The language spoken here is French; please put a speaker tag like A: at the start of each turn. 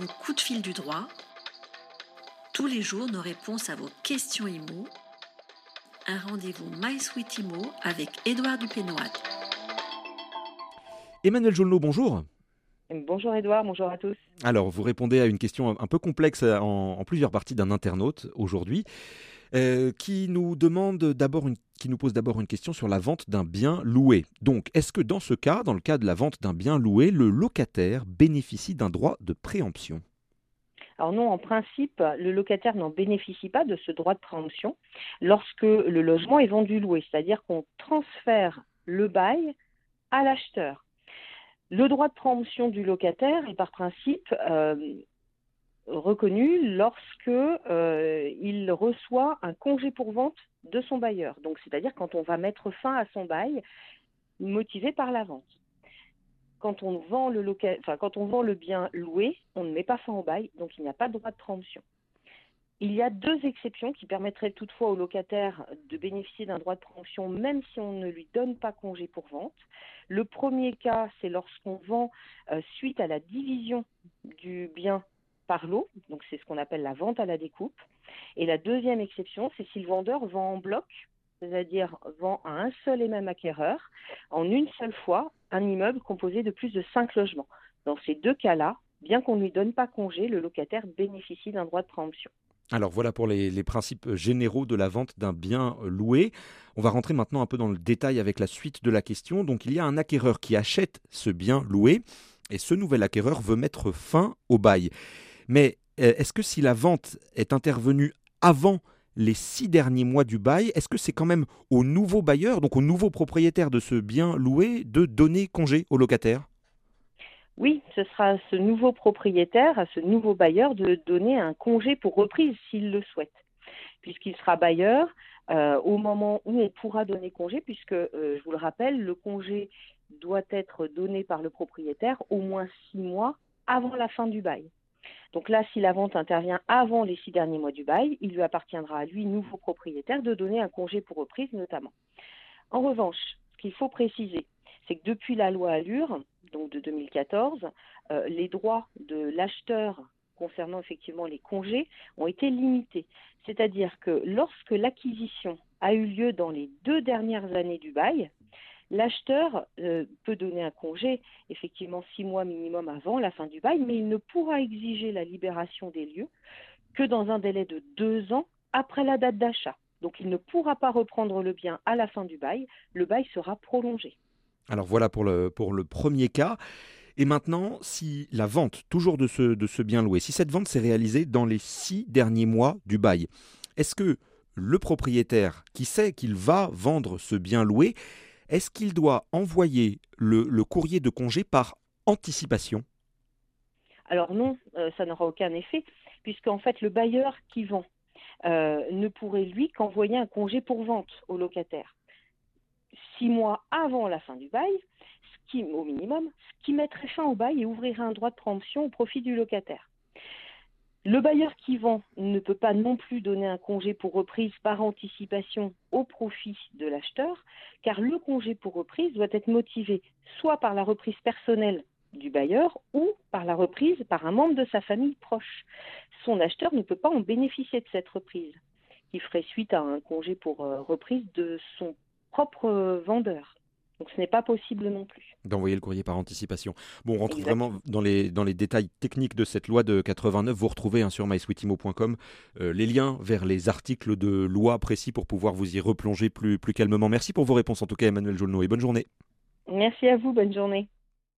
A: Le coup de fil du droit. Tous les jours, nos réponses à vos questions IMO. Un rendez-vous My Sweet IMO avec Édouard Dupénoat.
B: Emmanuel Jolneau, bonjour.
C: Bonjour Edouard, bonjour à tous.
B: Alors, vous répondez à une question un peu complexe en, en plusieurs parties d'un internaute aujourd'hui. Euh, qui nous demande d'abord une, qui nous pose d'abord une question sur la vente d'un bien loué. Donc, est-ce que dans ce cas, dans le cas de la vente d'un bien loué, le locataire bénéficie d'un droit de préemption?
C: Alors non, en principe, le locataire n'en bénéficie pas de ce droit de préemption lorsque le logement est vendu loué, c'est-à-dire qu'on transfère le bail à l'acheteur. Le droit de préemption du locataire est par principe euh, reconnu lorsque euh, il reçoit un congé pour vente de son bailleur. Donc, c'est-à-dire quand on va mettre fin à son bail motivé par la vente. Quand on vend le bien loué, on ne met pas fin au bail, donc il n'y a pas de droit de préemption. Il y a deux exceptions qui permettraient toutefois au locataire de bénéficier d'un droit de préemption même si on ne lui donne pas congé pour vente. Le premier cas, c'est lorsqu'on vend euh, suite à la division du bien par lot, donc c'est ce qu'on appelle la vente à la découpe. Et la deuxième exception, c'est si le vendeur vend en bloc, c'est-à-dire vend à un seul et même acquéreur, en une seule fois, un immeuble composé de plus de cinq logements. Dans ces deux cas-là, bien qu'on ne lui donne pas congé, le locataire bénéficie d'un droit de préemption.
B: Alors voilà pour les, les, principes généraux de la vente d'un bien loué. On va rentrer maintenant un peu dans le détail avec la suite de la question. Donc il y a un acquéreur qui achète ce bien loué et ce nouvel acquéreur veut mettre fin au bail. Mais euh, est-ce que si la vente est intervenue avant les six derniers mois du bail, est-ce que c'est quand même au nouveau bailleur, donc au nouveau propriétaire de ce bien loué, de donner congé au locataire?
C: Oui, ce sera à ce nouveau propriétaire, à ce nouveau bailleur de donner un congé pour reprise s'il le souhaite, puisqu'il sera bailleur euh, au moment où on pourra donner congé, puisque, euh, je vous le rappelle, le congé doit être donné par le propriétaire au moins six mois avant la fin du bail. Donc là, si la vente intervient avant les six derniers mois du bail, il lui appartiendra à lui, nouveau propriétaire, de donner un congé pour reprise notamment. En revanche, ce qu'il faut préciser, c'est que depuis la loi Allure, donc de 2014, euh, les droits de l'acheteur concernant effectivement les congés ont été limités. C'est-à-dire que lorsque l'acquisition a eu lieu dans les deux dernières années du bail, L'acheteur euh, peut donner un congé, effectivement six mois minimum avant la fin du bail, mais il ne pourra exiger la libération des lieux que dans un délai de deux ans après la date d'achat. Donc il ne pourra pas reprendre le bien à la fin du bail, le bail sera prolongé.
B: Alors voilà pour le, premier cas. Et maintenant, si la vente, toujours de ce bien loué, si cette vente s'est réalisée dans les six derniers mois du bail, est-ce que le propriétaire qui sait qu'il va vendre ce bien loué est-ce qu'il doit envoyer le, courrier de congé par anticipation?
C: Alors non, euh, ça n'aura aucun effet, puisqu'en fait le bailleur qui vend euh, ne pourrait lui qu'envoyer un congé pour vente au locataire six mois avant la fin du bail, ce au minimum, ce qui mettrait fin au bail et ouvrirait un droit de préemption au profit du locataire. Le bailleur qui vend ne peut pas non plus donner un congé pour reprise par anticipation au profit de l'acheteur, car le congé pour reprise doit être motivé soit par la reprise personnelle du bailleur ou par la reprise par un membre de sa famille proche. Son acheteur ne peut pas en bénéficier de cette reprise, qui ferait suite à un congé pour euh, reprise de son propre vendeur. Donc ce n'est pas possible non plus.
B: D'envoyer le courrier par anticipation. Bon, on rentre vraiment dans les, dans les détails techniques de cette loi de 89. Vous retrouvez hein, sur mysweetimo.com euh, les liens vers les articles de loi précis pour pouvoir vous y replonger plus, plus calmement. Merci pour vos réponses en tout cas Emmanuel Jolneau et bonne journée.
C: Merci à vous, bonne journée.